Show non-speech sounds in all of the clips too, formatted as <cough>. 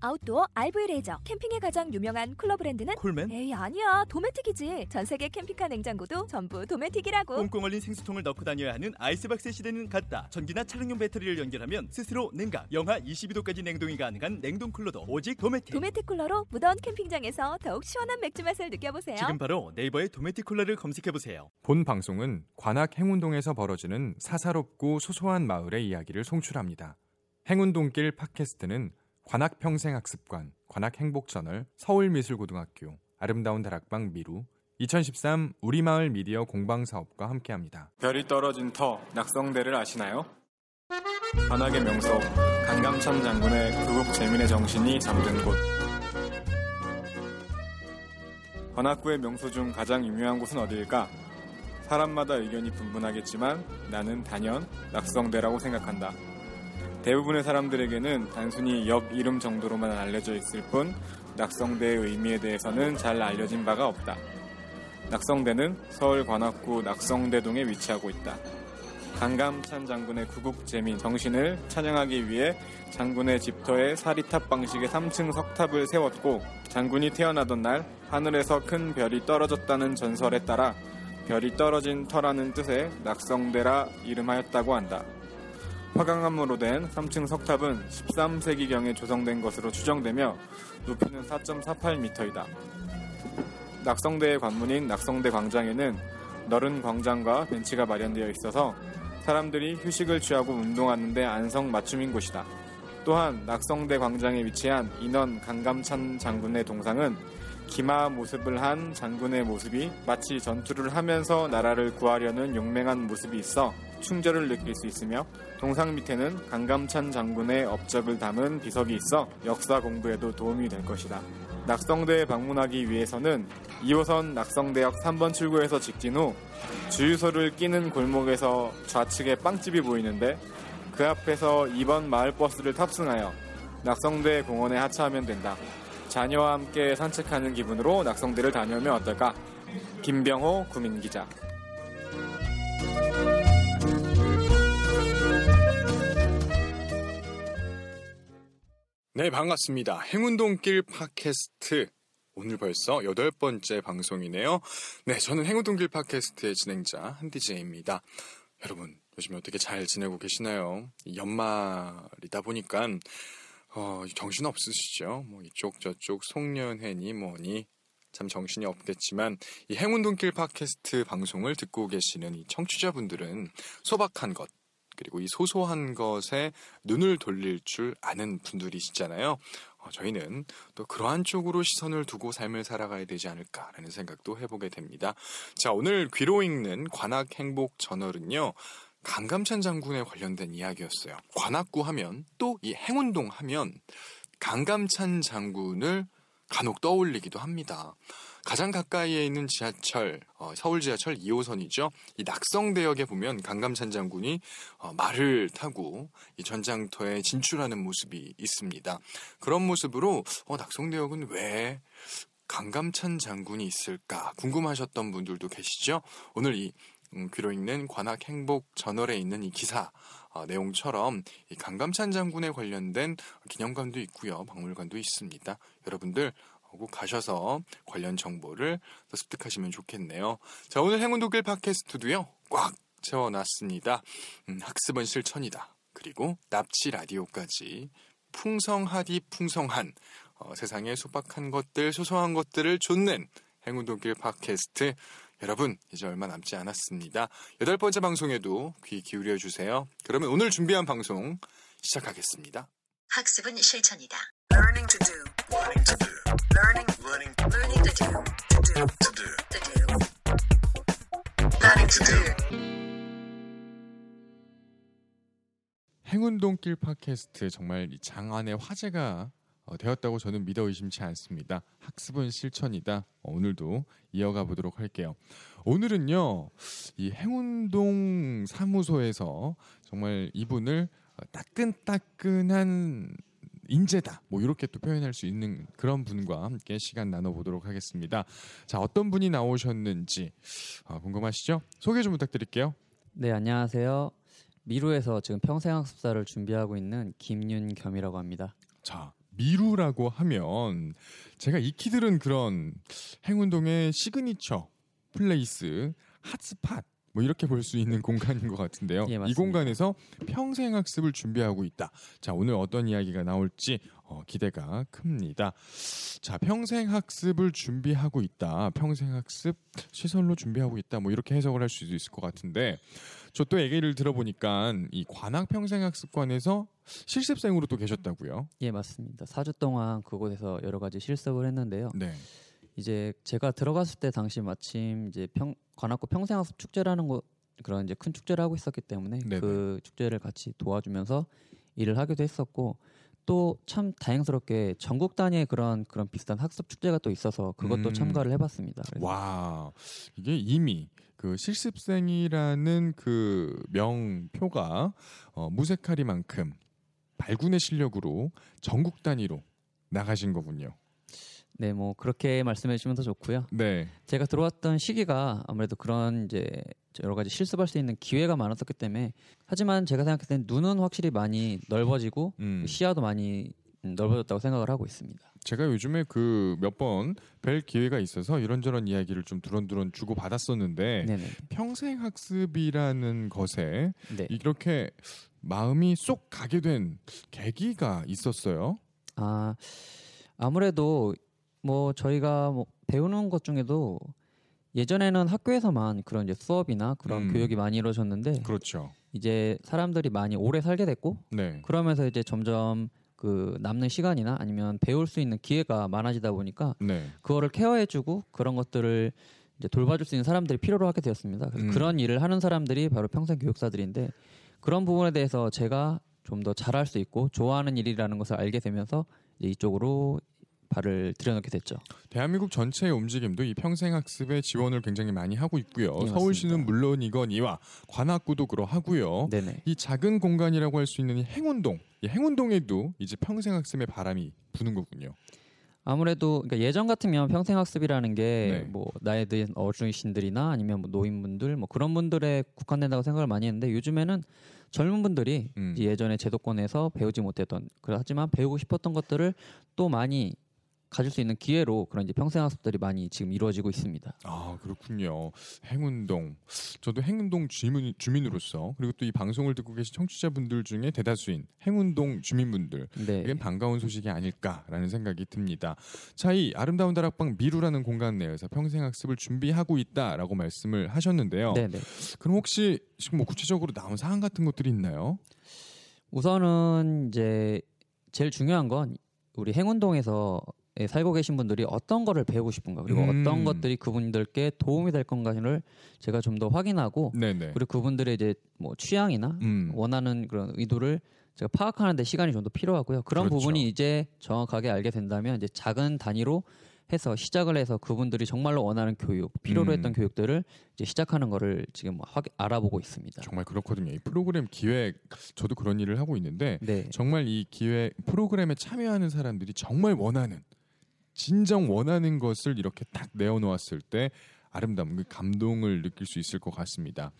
아웃도어 RV 레저 캠핑에 가장 유명한 쿨러 브랜드는 콜맨? 에이 아니야 도메틱이지 전 세계 캠핑카 냉장고도 전부 도메틱이라고 꽁꽁 얼린 생수통을 넣고 다녀야 하는 아이스박스 시대는 갔다. 전기나 차량용 배터리를 연결하면 스스로 냉각, 영하 22도까지 냉동이 가능한 냉동 쿨러도 오직 도메틱. 도메틱 쿨러로 무더운 캠핑장에서 더욱 시원한 맥주 맛을 느껴보세요 지금 바로 네이버에 도메틱 쿨러를 검색해 보세요. 본 방송은 관악 행운동에서 벌어지는 사사롭고 소소한 마을의 이야기를 송출합니다. 행운동길 팟캐스트는 관악평생학습관, 관악행복저널, 서울미술고등학교, 아름다운 다락방 미루, 2013 우리마을 미디어 공방사업과 함께합니다. 별이 떨어진 터 낙성대를 아시나요? 관악의 명소 강감찬 장군의 구국 재민의 정신이 잠든 곳 관악구의 명소 중 가장 유명한 곳은 어디일까? 사람마다 의견이 분분하겠지만 나는 단연 낙성대라고 생각한다. 대부분의 사람들에게는 단순히 역 이름 정도로만 알려져 있을 뿐 낙성대의 의미에 대해서는 잘 알려진 바가 없다. 낙성대는 서울 관악구 낙성대동에 위치하고 있다. 강감찬 장군의 구국재 민 정신을 찬양하기 위해 장군의 집터에 사리탑 방식의 3층 석탑을 세웠고 장군이 태어나던 날 하늘에서 큰 별이 떨어졌다는 전설에 따라 별이 떨어진 터라는 뜻의 낙성대라 이름하였다고 한다. 화강암으로 된 3층 석탑은 13세기경에 조성된 것으로 추정되며 높이는 4.48m이다. 낙성대의 관문인 낙성대 광장에는 넓은 광장과 벤치가 마련되어 있어서 사람들이 휴식을 취하고 운동하는데 안성 맞춤인 곳이다. 또한 낙성대 광장에 위치한 인원 강감찬 장군의 동상은 기마 모습을 한 장군의 모습이 마치 전투를 하면서 나라를 구하려는 용맹한 모습이 있어 충절을 느낄 수 있으며 동상 밑에는 강감찬 장군의 업적을 담은 비석이 있어 역사 공부에도 도움이 될 것이다. 낙성대에 방문하기 위해서는 2호선 낙성대역 3번 출구에서 직진 후 주유소를 끼는 골목에서 좌측에 빵집이 보이는데 그 앞에서 2번 마을버스를 탑승하여 낙성대 공원에 하차하면 된다. 자녀와 함께 산책하는 기분으로 낙성대를 다녀오면 어떨까? 김병호 구민기자. 네, 반갑습니다. 행운동길 팟캐스트. 오늘 벌써 여덟 번째 방송이네요. 네, 저는 행운동길 팟캐스트의 진행자 한디제이입니다. 여러분, 요즘에 어떻게 잘 지내고 계시나요? 연말이다 보니까 어, 정신 없으시죠? 뭐 이쪽 저쪽 송년회니 뭐니 참 정신이 없겠지만 이 행운동길 팟캐스트 방송을 듣고 계시는 이 청취자분들은 소박한 것 그리고 이 소소한 것에 눈을 돌릴 줄 아는 분들이시잖아요. 어, 저희는 또 그러한 쪽으로 시선을 두고 삶을 살아가야 되지 않을까라는 생각도 해보게 됩니다. 자, 오늘 귀로 읽는 관악 행복 저널은요. 강감찬 장군에 관련된 이야기였어요. 관악구 하면 또 이 행운동 하면 강감찬 장군을 간혹 떠올리기도 합니다. 가장 가까이에 있는 지하철, 어, 서울 지하철 2호선이죠. 이 낙성대역에 보면 강감찬 장군이 어, 말을 타고 이 전장터에 진출하는 모습이 있습니다. 그런 모습으로 어, 낙성대역은 왜 강감찬 장군이 있을까 궁금하셨던 분들도 계시죠. 오늘 이 음, 귀로 읽는 관악 행복 저널에 있는 이 기사 어, 내용처럼 이 강감찬 장군에 관련된 기념관도 있고요, 박물관도 있습니다. 여러분들 꼭 가셔서 관련 정보를 더 습득하시면 좋겠네요. 자, 오늘 행운 독일 팟캐스트도요, 꽉 채워놨습니다. 음, 학습은 실천이다. 그리고 납치 라디오까지 풍성하디 풍성한 어, 세상의 소박한 것들, 소소한 것들을 좇는 행운 독일 팟캐스트 여러분, 이제 얼마 남지 않았습니다. 여덟 번째 방송에도 귀 기울여 주세요. 그러면 오늘 준비한 방송 시작하겠습니다. 학습은 실천이다. Learning to do. Learning to do. Learning. Learning. Learning to do. To do. To do. To do. Learning to do. 행운동길 팟캐스트 정말 이 장안의 화제가 어, 되었다고 저는 믿어 의심치 않습니다. 학습은 실천이다. 어, 오늘도 이어가 보도록 할게요. 오늘은요, 이 행운동 사무소에서 정말 이분을 어, 따끈따끈한 인재다. 뭐 이렇게 또 표현할 수 있는 그런 분과 함께 시간 나눠보도록 하겠습니다. 자, 어떤 분이 나오셨는지 아, 궁금하시죠? 소개 좀 부탁드릴게요. 네, 안녕하세요. 미루에서 지금 평생학습사를 준비하고 있는 김윤겸이라고 합니다. 자, 미루라고 하면 제가 익히 들은 그런 행운동의 signature place hot spot 뭐 이렇게 볼 수 있는 공간인 것 같은데요. 예, 이. 공간에서 평생 학습을 준비하고 있다. 자, 오늘 어떤 이야기가 나올지 어, 기대가 큽니다. 자, 평생 학습을 준비하고 있다. 평생 학습 시설로 준비하고 있다. 뭐 이렇게 해석을 할 수도 있을 것 같은데 저 또 얘기를 들어보니까 이 관악 평생학습관에서 실습생으로 또 계셨다고요. 예, 맞습니다. 4주 동안 그곳에서 여러 가지 실습을 했는데요. 네. 이제 제가 들어갔을 때 당시 마침 이제 평 관악구 평생학습 축제라는 곳 그런 이제 큰 축제를 하고 있었기 때문에 네네. 그 축제를 같이 도와주면서 일을 하기도 했었고 또 참 다행스럽게 전국 단위의 그런 그런 비슷한 학습 축제가 또 있어서 그것도 음. 참가를 해봤습니다. 그래서 와 이게 이미 그 실습생이라는 그 명표가 어, 무색하리만큼 발군의 실력으로 전국 단위로 나가신 거군요. 네, 뭐 그렇게 말씀해 주시면 더 좋고요. 네, 제가 들어왔던 시기가 아무래도 그런 이제 여러 가지 실습할 수 있는 기회가 많았었기 때문에 하지만 제가 생각했을 땐 눈은 확실히 많이 넓어지고 음. 시야도 많이 음, 넓어졌다고 생각을 하고 있습니다. 제가 요즘에 그 몇 번 뵐 기회가 있어서 이런저런 이야기를 좀 두런두런 주고 받았었는데 네네. 평생 학습이라는 것에 네. 이렇게 마음이 쏙 가게 된 계기가 있었어요. 아 아무래도 뭐 저희가 뭐 배우는 것 중에도 예전에는 학교에서만 그런 이제 수업이나 그런 음. 교육이 많이 이루어졌는데 그렇죠. 이제 사람들이 많이 오래 살게 됐고 네. 그러면서 이제 점점 그 남는 시간이나 아니면 배울 수 있는 기회가 많아지다 보니까 네. 그거를 케어해주고 그런 것들을 이제 돌봐줄 수 있는 사람들이 필요로 하게 되었습니다. 그래서 음. 그런 일을 하는 사람들이 바로 평생 교육사들인데 그런 부분에 대해서 제가 좀 더 잘할 수 있고 좋아하는 일이라는 것을 알게 되면서 이제 이쪽으로 발을 들여놓게 됐죠. 대한민국 전체의 움직임도 이 평생학습에 지원을 굉장히 많이 하고 있고요. 예, 서울시는. 물론이거니와 관악구도 그러하고요. 네네. 이 작은 공간이라고 할 수 있는 이 행운동, 이 행운동에도 이제 평생학습의 바람이 부는 거군요. 아무래도 그러니까 예전 같으면 평생학습이라는 게 네. 뭐 나이 든 어르신들이나 아니면 뭐 노인분들 뭐 그런 분들에 국한된다고 생각을 많이 했는데 요즘에는 젊은 분들이 음. 예전에 제도권에서 배우지 못했던 그래 하지만 배우고 싶었던 것들을 또 많이 가질 수 있는 기회로 그런 이제 평생 학습들이 많이 지금 이루어지고 있습니다. 아 그렇군요. 행운동. 저도 행운동 주민, 주민으로서 그리고 또 이 방송을 듣고 계신 청취자분들 중에 대다수인 행운동 주민분들 네. 이게 반가운 소식이 아닐까라는 생각이 듭니다. 자, 이 아름다운 다락방 미루라는 공간 내에서 평생 학습을 준비하고 있다라고 말씀을 하셨는데요. 네네. 그럼 혹시 지금 뭐 구체적으로 나온 사항 같은 것들이 있나요? 우선은 이제 제일 중요한 건 우리 행운동에서 에 살고 계신 분들이 어떤 거를 배우고 싶은가 그리고 음. 어떤 것들이 그분들께 도움이 될 건가를 제가 좀 더 확인하고 네네. 그리고 그분들의 이제 뭐 취향이나 음. 원하는 그런 의도를 제가 파악하는데 시간이 좀 더 필요하고요. 그런 그렇죠. 부분이 이제 정확하게 알게 된다면 이제 작은 단위로 해서 시작을 해서 그분들이 정말로 원하는 교육, 필요로 음. 했던 교육들을 이제 시작하는 거를 지금 확 알아보고 있습니다. 정말 그렇거든요. 이 프로그램 기획 저도 그런 일을 하고 있는데 네. 정말 이 기획 프로그램에 참여하는 사람들이 정말 원하는 진정 원하는 것을 이렇게 딱 내어놓았을 때 아름다움, 그 감동을 느낄 수 있을 것 같습니다.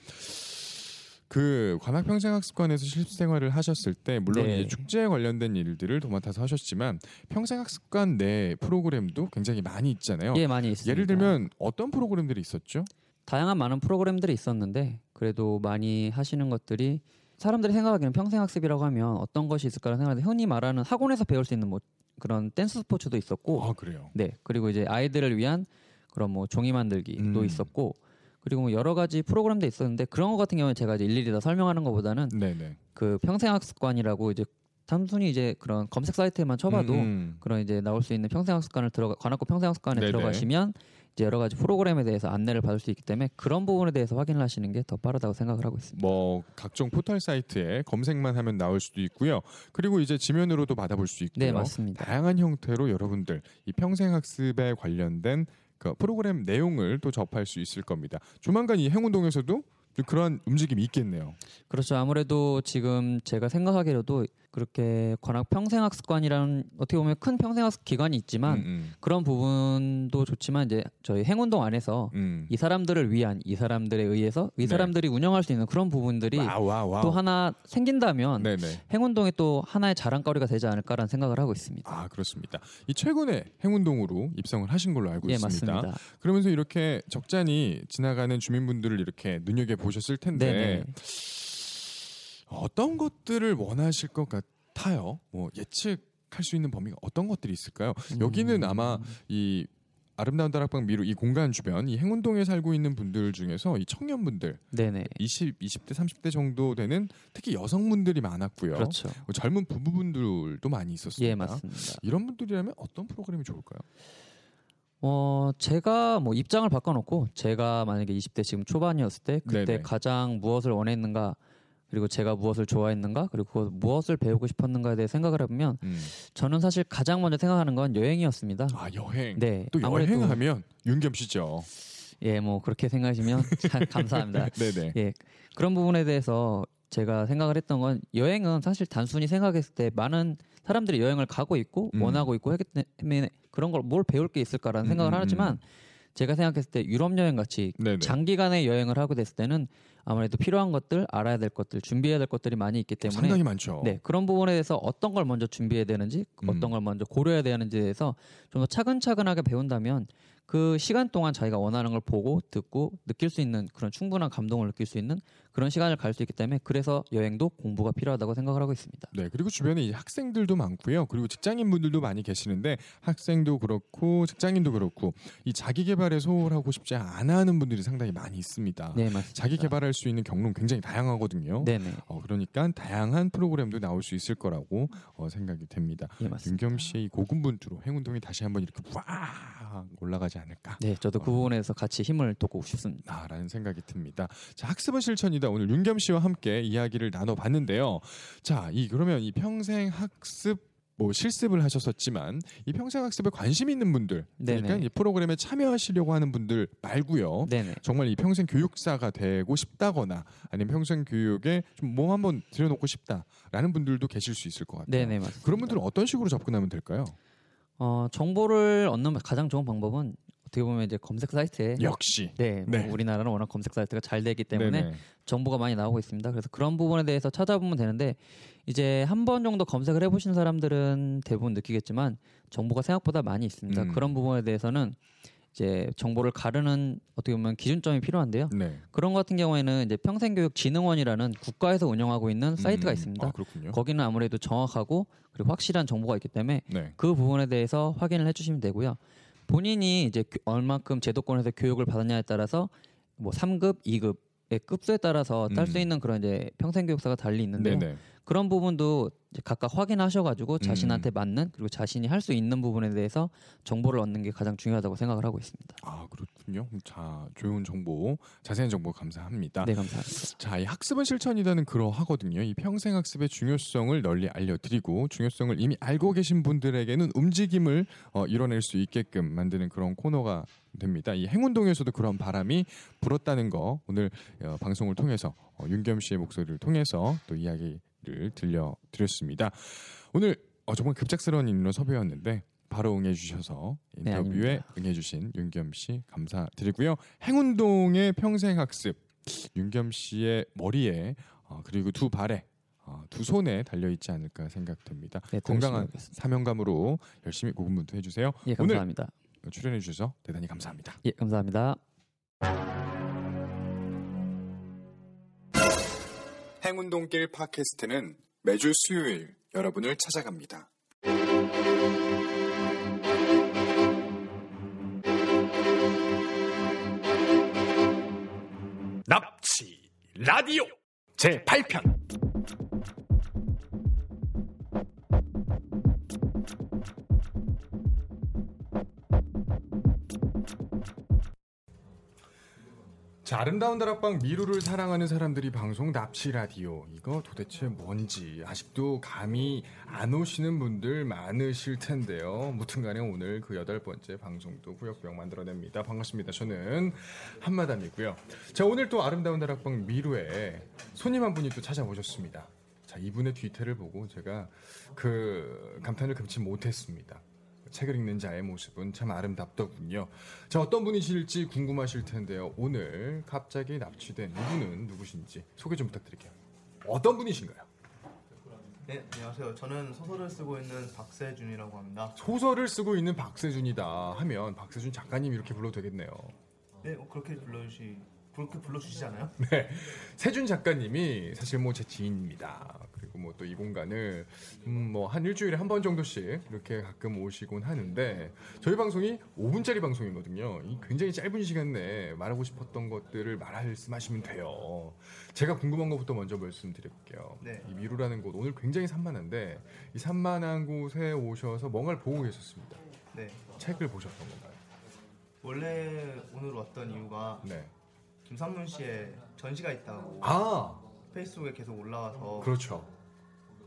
그 관악평생학습관에서 실습생활을 하셨을 때 물론 네. 이제 축제에 관련된 일들을 도맡아서 하셨지만 평생학습관 내 프로그램도 굉장히 많이 있잖아요. 예, 많이 있습니다. 예를 들면 어떤 프로그램들이 있었죠? 다양한 많은 프로그램들이 있었는데 그래도 많이 하시는 것들이 사람들이 생각하기에는 평생학습이라고 하면 어떤 것이 있을까라는 생각하는데 흔히 말하는 학원에서 배울 수 있는 뭐 그런 댄스 스포츠도 있었고 아 그래요. 네 그리고 이제 아이들을 위한 그런 뭐 종이 만들기도 음. 있었고 그리고 뭐 여러 가지 프로그램도 있었는데 그런 것 같은 경우는 제가 이제 일일이 다 설명하는 것보다는 네네. 그 평생학습관이라고 이제 단순히 이제 그런 검색 사이트에만 쳐봐도 음, 음. 그런 이제 나올 수 있는 평생학습관을 들어가 관악구 평생학습관에 네네. 들어가시면 이제 여러 가지 프로그램에 대해서 안내를 받을 수 있기 때문에 그런 부분에 대해서 확인을 하시는 게 더 빠르다고 생각을 하고 있습니다. 뭐 각종 포털 사이트에 검색만 하면 나올 수도 있고요. 그리고 이제 지면으로도 받아볼 수 있고요. 네, 맞습니다. 다양한 형태로 여러분들 이 평생 학습에 관련된 그 프로그램 내용을 또 접할 수 있을 겁니다. 조만간 이 행운동에서도 그런 움직임이 있겠네요. 그렇죠. 아무래도 지금 제가 생각하기로도 그렇게 관악 평생학습관이라는 어떻게 보면 큰 평생학습 기관이 있지만 음, 그런 부분도 좋지만 이제 저희 행운동 안에서 음, 음. 이 사람들을 위한 이 사람들에 의해서 이 네. 사람들이 운영할 수 있는 그런 부분들이 wow, wow, wow. 또 하나 생긴다면 네네. 행운동이 또 하나의 자랑거리가 되지 않을까라는 생각을 하고 있습니다. 아 그렇습니다. 이 최근에 행운동으로 입성을 하신 걸로 알고 예, 있습니다. 맞습니다. 그러면서 이렇게 적잖이 지나가는 주민분들을 이렇게 눈여겨 보셨을 텐데 네네. 어떤 것들을 원하실 것 같아요? 뭐 예측할 수 있는 범위가 어떤 것들이 있을까요? 여기는 음. 아마 이 아름다운 다락방 미루 이 공간 주변 이 행운동에 살고 있는 분들 중에서 이 청년분들 네네. 20, 20대, 30대 정도 되는 특히 여성분들이 많았고요. 그렇죠. 뭐 젊은 부부분들도 많이 있었습니다. 예, 맞습니다. 이런 분들이라면 어떤 프로그램이 좋을까요? 어, 제가 뭐 입장을 바꿔놓고 제가 만약에 20대 지금 초반이었을 때 그때 네네. 가장 무엇을 원했는가 그리고 제가 무엇을 좋아했는가 그리고 그 무엇을 배우고 싶었는가에 대해 생각을 해보면 음. 저는 사실 가장 먼저 생각하는 건 여행이었습니다. 아 여행. 네, 또 여행하면 윤겸 씨죠. 예, 뭐 그렇게 생각하시면 <laughs> 참 감사합니다. 네네. 예, 그런 부분에 대해서 제가 생각을 했던 건 여행은 사실 단순히 생각했을 때 많은 사람들이 여행을 가고 있고 음. 원하고 있고 했기 때문에 그런 걸 뭘 배울 게 있을까라는 음, 생각을 음, 하지만 제가 생각했을 때 유럽 여행 같이 네네. 장기간의 여행을 하고 됐을 때는 아무래도 필요한 것들 알아야 될 것들 준비해야 될 것들이 많이 있기 때문에 상당히 많죠. 네 그런 부분에 대해서 어떤 걸 먼저 준비해야 되는지 음. 어떤 걸 먼저 고려해야 되는지에 대해서 좀 더 차근차근하게 배운다면 그 시간 동안 자기가 원하는 걸 보고 듣고 느낄 수 있는 그런 충분한 감동을 느낄 수 있는 그런 시간을 갈 수 있기 때문에 그래서 여행도 공부가 필요하다고 생각을 하고 있습니다. 네, 그리고 주변에 학생들도 많고요. 그리고 직장인 분들도 많이 계시는데 학생도 그렇고 직장인도 그렇고 이 자기 개발에 소홀하고 싶지 않아 하는 분들이 상당히 많이 있습니다. 네 맞습니다. 자기 개발할 수 있는 경로는 굉장히 다양하거든요. 네네 어, 그러니까 다양한 프로그램도 나올 수 있을 거라고 어, 생각이 됩니다. 예. 윤겸 씨의 이 고군분투로 행운동이 다시 한번 이렇게 와 올라가지 않을까. 네 저도 그 어. 부분에서 같이 힘을 돋고 싶습니다. 아, 라는 생각이 듭니다. 자, 학습은 실천이다. 오늘 윤겸 씨와 함께 이야기를 나눠봤는데요. 자, 이 그러면 이 평생 학습 뭐 실습을 하셨었지만 이 평생 학습에 관심 있는 분들, 그러니까. 이 프로그램에 참여하시려고 하는 분들 말고요. 네네 정말 이 평생 교육사가 되고 싶다거나 아니면 평생 교육에 좀 몸 한번 들여놓고 싶다라는 분들도 계실 수 있을 것 같아요. 네네 맞습니다. 그런 분들은 어떤 식으로 접근하면 될까요? 어, 정보를 얻는 가장 좋은 방법은 어떻게 보면 이제 검색 사이트에 역시. 네, 네. 뭐 우리나라는 워낙 검색 사이트가 잘 되기 때문에 네네. 정보가 많이 나오고 있습니다. 그래서 그런 부분에 대해서 찾아보면 되는데 이제 한 번 정도 검색을 해보신 사람들은 대부분 느끼겠지만 정보가 생각보다 많이 있습니다. 음. 그런 부분에 대해서는 이제 정보를 가르는 어떻게 보면 기준점이 필요한데요. 네. 그런 것 같은 경우에는 이제 평생교육진흥원이라는 국가에서 운영하고 있는 사이트가 음, 있습니다. 아. 거기는 아무래도 정확하고 그리고 확실한 정보가 있기 때문에 네. 그 부분에 대해서 확인을 해주시면 되고요. 본인이 이제 교- 얼만큼 제도권에서 교육을 받았냐에 따라서 뭐 3급, 2급의 급수에 따라서 딸수 음. 있는 그런 이제 평생 교육사가 달리 있는데요. 네네. 그런 부분도 각각 확인하셔가지고 음. 자신한테 맞는 그리고 자신이 할 수 있는 부분에 대해서 정보를 얻는 게 가장 중요하다고 생각을 하고 있습니다. 아 그렇군요. 자 좋은 정보, 자세한 정보 감사합니다. 네, 감사합니다. 자, 이 학습은 실천이다는 그러하거든요. 이 평생 학습의 중요성을 널리 알려드리고 중요성을 이미 알고 계신 분들에게는 움직임을 어, 이뤄낼 수 있게끔 만드는 그런 코너가 됩니다. 이 행운동에서도 그런 바람이 불었다는 거 오늘 어, 방송을 통해서 어, 윤겸 씨의 목소리를 통해서 또 이야기를 들려 드렸습니다. 오늘 어, 정말 급작스러운 인로 섭외였는데 바로 응해주셔서 네, 인터뷰에 아닙니다. 응해주신 윤겸 씨 감사드리고요. 행운동의 평생 학습 윤겸 씨의 머리에 어, 그리고 두 발에 어, 두 손에 달려 있지 않을까 생각됩니다. 네, 더 건강한. 사명감으로 열심히 고군분투 해주세요. 예, 오늘 감사합니다. 출연해 주셔서 대단히 감사합니다. 예, 감사합니다. 행운동길 팟캐스트는 매주 수요일 여러분을 찾아갑니다. 납치 라디오 제 8편 자, 아름다운 다락방 미루를 사랑하는 사람들이 방송 납치 라디오. 이거 도대체 뭔지 아직도 감이 안 오시는 분들 많으실 텐데요. 무튼 간에 오늘 그 여덟 번째 방송도 구역구역 만들어냅니다. 반갑습니다. 저는 한마담이고요. 자, 오늘 또 아름다운 다락방 미루에 손님 한 분이 또 찾아오셨습니다. 자, 이분의 뒤태를 보고 제가 그 감탄을 금치 못했습니다. 책을 읽는 자의 모습은 참 아름답더군요. 자, 어떤 분이실지 궁금하실 텐데요. 오늘 갑자기 납치된 이분은 누구신지 소개 좀 부탁드릴게요. 어떤 분이신가요? 네, 안녕하세요. 저는 소설을 쓰고 있는 박세준이라고 합니다. 소설을 쓰고 있는 박세준이다 하면 박세준 작가님 이렇게 불러도 되겠네요. 네, 어, 그렇게 불러주시, 그렇게 불러주시잖아요. <laughs> 네. 세준 작가님이 사실 뭐 제 지인입니다. 그리고 뭐 또 이 공간을 음 뭐한 일주일에 한 번 정도씩 이렇게 가끔 오시곤 하는데 저희 방송이 5분짜리 방송이거든요. 이 굉장히 짧은 시간 내에 말하고 싶었던 것들을 말씀하시면 돼요. 제가 궁금한 것부터 먼저 말씀드릴게요. 네. 이 미루라는 곳 오늘 굉장히 산만한데 이 산만한 곳에 오셔서 뭔가를 보고 계셨습니다. 네, 책을 보셨던 건가요? 원래 오늘 왔던 이유가 네. 김삼문 씨의 전시가 있다고 아, 페이스북에 계속 올라와서 그렇죠.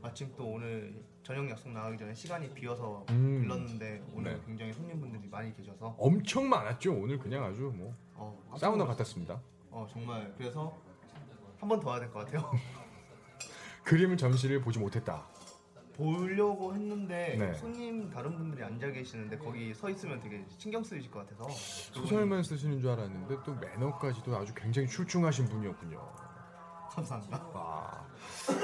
마침 또 오늘 저녁 약속 나가기 전에 시간이 비어서 음. 들렀는데 오늘 네. 굉장히 손님분들이 많이 계셔서 엄청 많았죠. 오늘 그냥 아주 뭐 어, 깜짝 사우나 놀랐어요. 같았습니다. 어, 정말 그래서 한 번 더 와야 될 것 같아요. <laughs> 그림 전시를 보지 못했다. 보려고 했는데 네. 손님 다른 분들이 앉아 계시는데 거기 서 있으면 되게 신경 쓰이실 것 같아서 소설만 쓰시는 줄 알았는데 또 매너까지도 아주 굉장히 출중하신 분이었군요. 감사합니다. 와.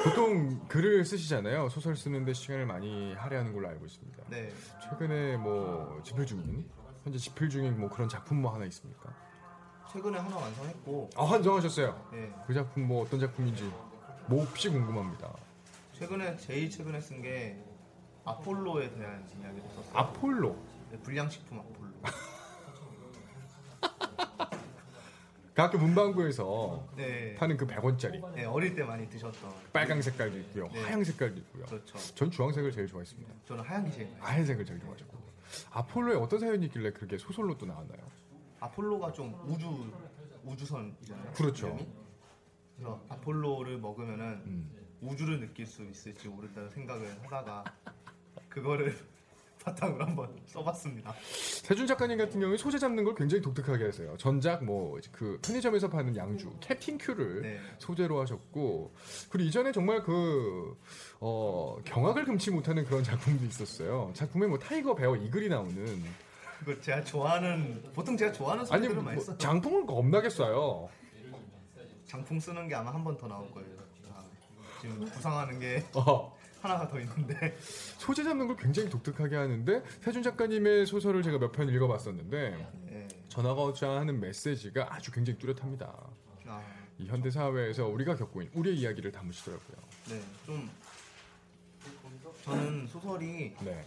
보통 글을 쓰시잖아요. 소설 쓰는데 시간을 많이 할애하는 걸로 알고 있습니다. 네, 최근에 뭐 집필 중인 현재 집필 중인 뭐 그런 작품 뭐 하나 있습니까? 최근에 하나 완성했고 아 완성하셨어요. 네, 그 작품 뭐 어떤 작품인지 몹시 궁금합니다. 최근에 제일 최근에 쓴 게 아폴로에 대한 이야기를 썼어요. 아폴로. 네, 불량식품 아폴로. 그 학교 문방구에서 네, 파는 그 100원짜리 네, 어릴 때 많이 드셨던. 빨강 색깔도 있고요. 네. 하얀 색깔도 있고요. 그렇죠. 전 주황색을 제일 좋아했습니다. 저는 하얀 게 제일 많아요. 하얀색을 제일 좋아하셨고 아폴로에 어떤 사연이 있길래 그렇게 소설로 또 나왔나요? 아폴로가 좀 우주 우주선이잖아요. 그렇죠. 이름이. 그래서 아폴로를 먹으면은 음. 우주를 느낄 수 있을지 모른다는 생각을 하다가 그거를 <laughs> 바탕으로 한번 써봤습니다. 세준 작가님 같은 경우에 소재 잡는 걸 굉장히 독특하게 하세요. 전작 뭐 그 편의점에서 파는 양주 캡틴 큐를 네. 소재로 하셨고 그리고 이전에 정말 그 어, 경악을 금치 못하는 그런 작품도 있었어요. 작품에 뭐 tiger bear eagle이 나오는 그거 제가 좋아하는 보통 제가 좋아하는 아니 소리들을 많이 뭐 써요. 장풍은 겁나게 쏴요. 장풍 쓰는 게 아마 한 번 더 나올 거예요. 아, 지금 구상하는 게 어. 하나가 더 있는데 소재 잡는 걸 굉장히 독특하게 하는데 세준 작가님의 소설을 제가 몇 편 읽어봤었는데 예. 전하고자 하는 메시지가 아주 굉장히 뚜렷합니다. 아, 이 현대 사회에서 우리가 겪고 있는 우리의 이야기를 담으시더라고요. 네, 좀 저는 소설이 네.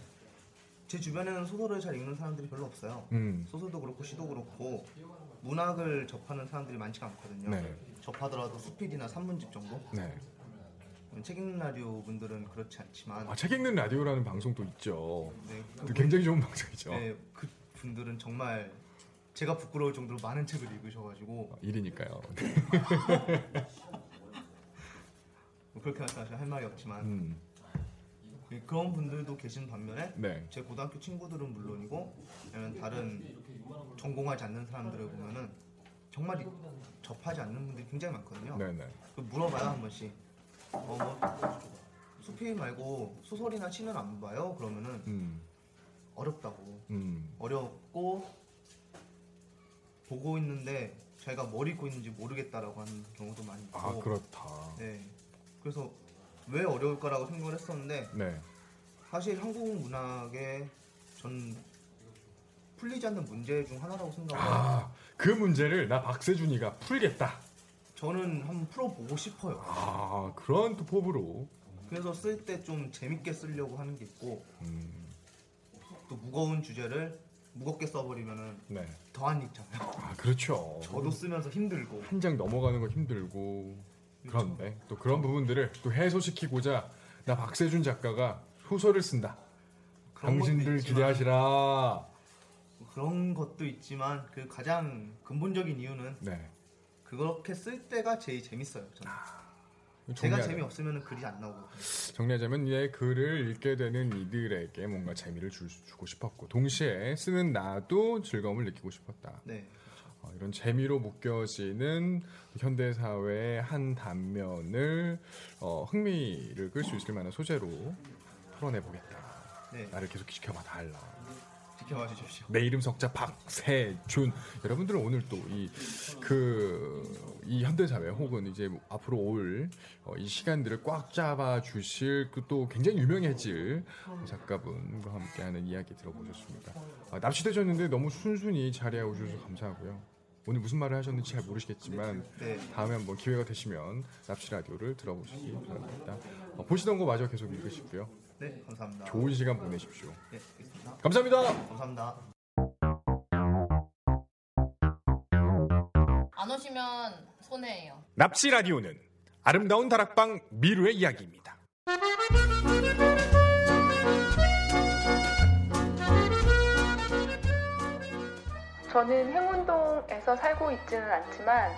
제 주변에는 소설을 잘 읽는 사람들이 별로 없어요. 음. 소설도 그렇고 시도 그렇고 문학을 접하는 사람들이 많지가 않거든요. 네. 접하더라도 수필이나 산문집 정도. 네. 책 읽는 라디오 분들은 그렇지 않지만 아, 책 읽는 라디오라는 방송도 있죠. 네, 또 굉장히 좋은 방송이죠. 네, 그 분들은 정말 제가 부끄러울 정도로 많은 책을 읽으셔가지고 일이니까요. 뭐 그렇게 말씀하시면 할 말이 없지만 음. 그런 분들도 계신 반면에 네. 제 고등학교 친구들은 물론이고 아니면 다른 전공하지 않는 사람들을 보면은 정말 이- 접하지 않는 분들이 굉장히 많거든요. 네네. 그 물어봐요 한 번씩. 어뭐 수필 말고 소설이나 시는 안 봐요? 그러면은 음. 어렵다고. 음. 어렵고 보고 있는데 자기가 뭘 읽고 있는지 모르겠다라고 하는 경우도 많이 있고. 아 그렇다. 네. 그래서 왜 어려울까라고 생각을 했었는데 네. 사실 한국 문학에 전 풀리지 않는 문제 중 하나라고 해요. 아, 그 문제를 나 박세준이가 풀겠다. 저는 한번 풀어보고 싶어요. 아, 그런 또 포부로. 그래서 쓸 때 좀 재밌게 쓰려고 하는 게 있고 음. 또 무거운 주제를 무겁게 써버리면은 네. 더안 읽잖아요. 아, 그렇죠. 저도 쓰면서 힘들고 한 장 넘어가는 거 힘들고 그런데 또 그런 부분들을 또 해소시키고자 나 박세준 작가가 소설을 쓴다. 그런 것도 당신들 있지만 기대하시라. 그런 것도 있지만 그 가장 근본적인 이유는 네. 그렇게 쓸 때가 제일 재밌어요. 저는. 제가 정리하자. 재미 없으면 글이 안 나오거든요. 정리하자면 이 글을 읽게 되는 이들에게 뭔가 재미를 줄, 주고 싶었고 동시에 쓰는 나도 즐거움을 느끼고 싶었다. 네. 어, 이런 재미로 묶여지는 현대 사회의 한 단면을 어, 흥미를 끌 수 있을 만한 소재로 토론해 보겠다. 네. 나를 계속 지켜봐 달라. 지켜봐 주십시오. 내 이름 석자 박세준. 여러분들은 오늘 또 이 그 이 현대 사회 혹은 이제 앞으로 올이 시간들을 꽉 잡아 주실 그또 굉장히 유명해질 작가분과 함께하는 이야기 들어보셨습니다. 아, 납치되셨는데 너무 순순히 자리에 오셔서 감사하고요. 오늘 무슨 말을 하셨는지 잘 모르시겠지만 네. 다음에 한번 기회가 되시면 납치 라디오를 들어보시기 바랍니다. 어, 보시던 거 마저 계속 읽으시고요. 네, 감사합니다. 좋은 시간 보내십시오. 네, 알겠습니다. 감사합니다. 감사합니다. 안 오시면 손해예요. 납치 라디오는 아름다운 다락방 미루의 이야기입니다. 저는 행운동에서 살고 있지는 않지만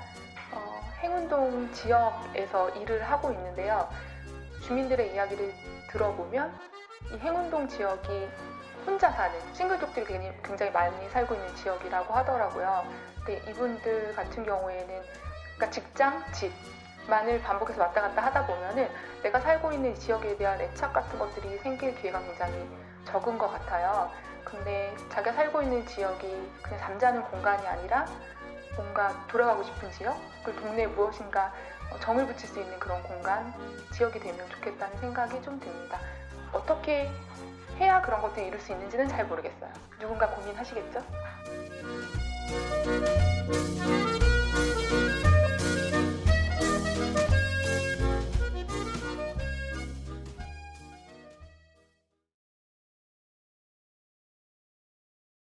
어, 행운동 지역에서 일을 하고 있는데요. 주민들의 이야기를 들어보면 이 행운동 지역이 혼자 사는 싱글족들이 굉장히- 많이 살고 있는 지역이라고 하더라고요. 근데 이분들 같은 경우에는 그러니까 직장, 집만을 반복해서 왔다 갔다 하다 보면은 내가 살고 있는 지역에 대한 애착 같은 것들이 생길 기회가 굉장히 적은 것 같아요. 근데 자기가 살고 있는 지역이 그냥 잠자는 공간이 아니라 뭔가 돌아가고 싶은 지역, 그 동네에 무엇인가 어, 정을 붙일 수 있는 그런 공간, 지역이 되면 좋겠다는 생각이 좀 듭니다. 어떻게 해야 그런 것들을 이룰 수 있는지는 잘 모르겠어요. 누군가 고민하시겠죠?